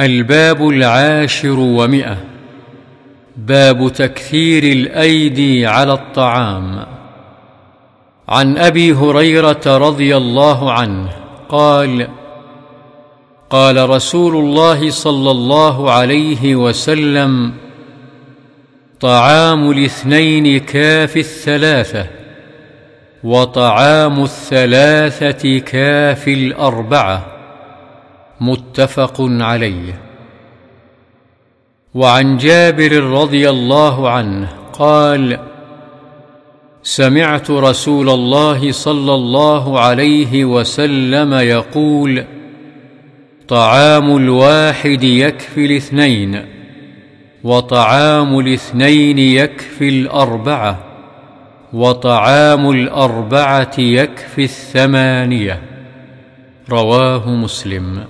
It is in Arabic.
الباب العاشر ومئة. باب تكثير الأيدي على الطعام. عن أبي هريرة رضي الله عنه قال قال رسول الله صلى الله عليه وسلم طعام الاثنين كاف الثلاثة وطعام الثلاثة كاف الأربعة. متفق عليه. وعن جابر رضي الله عنه قال سمعت رسول الله صلى الله عليه وسلم يقول طعام الواحد يكفي الاثنين وطعام الاثنين يكفي الأربعة وطعام الأربعة يكفي الثمانية. رواه مسلم.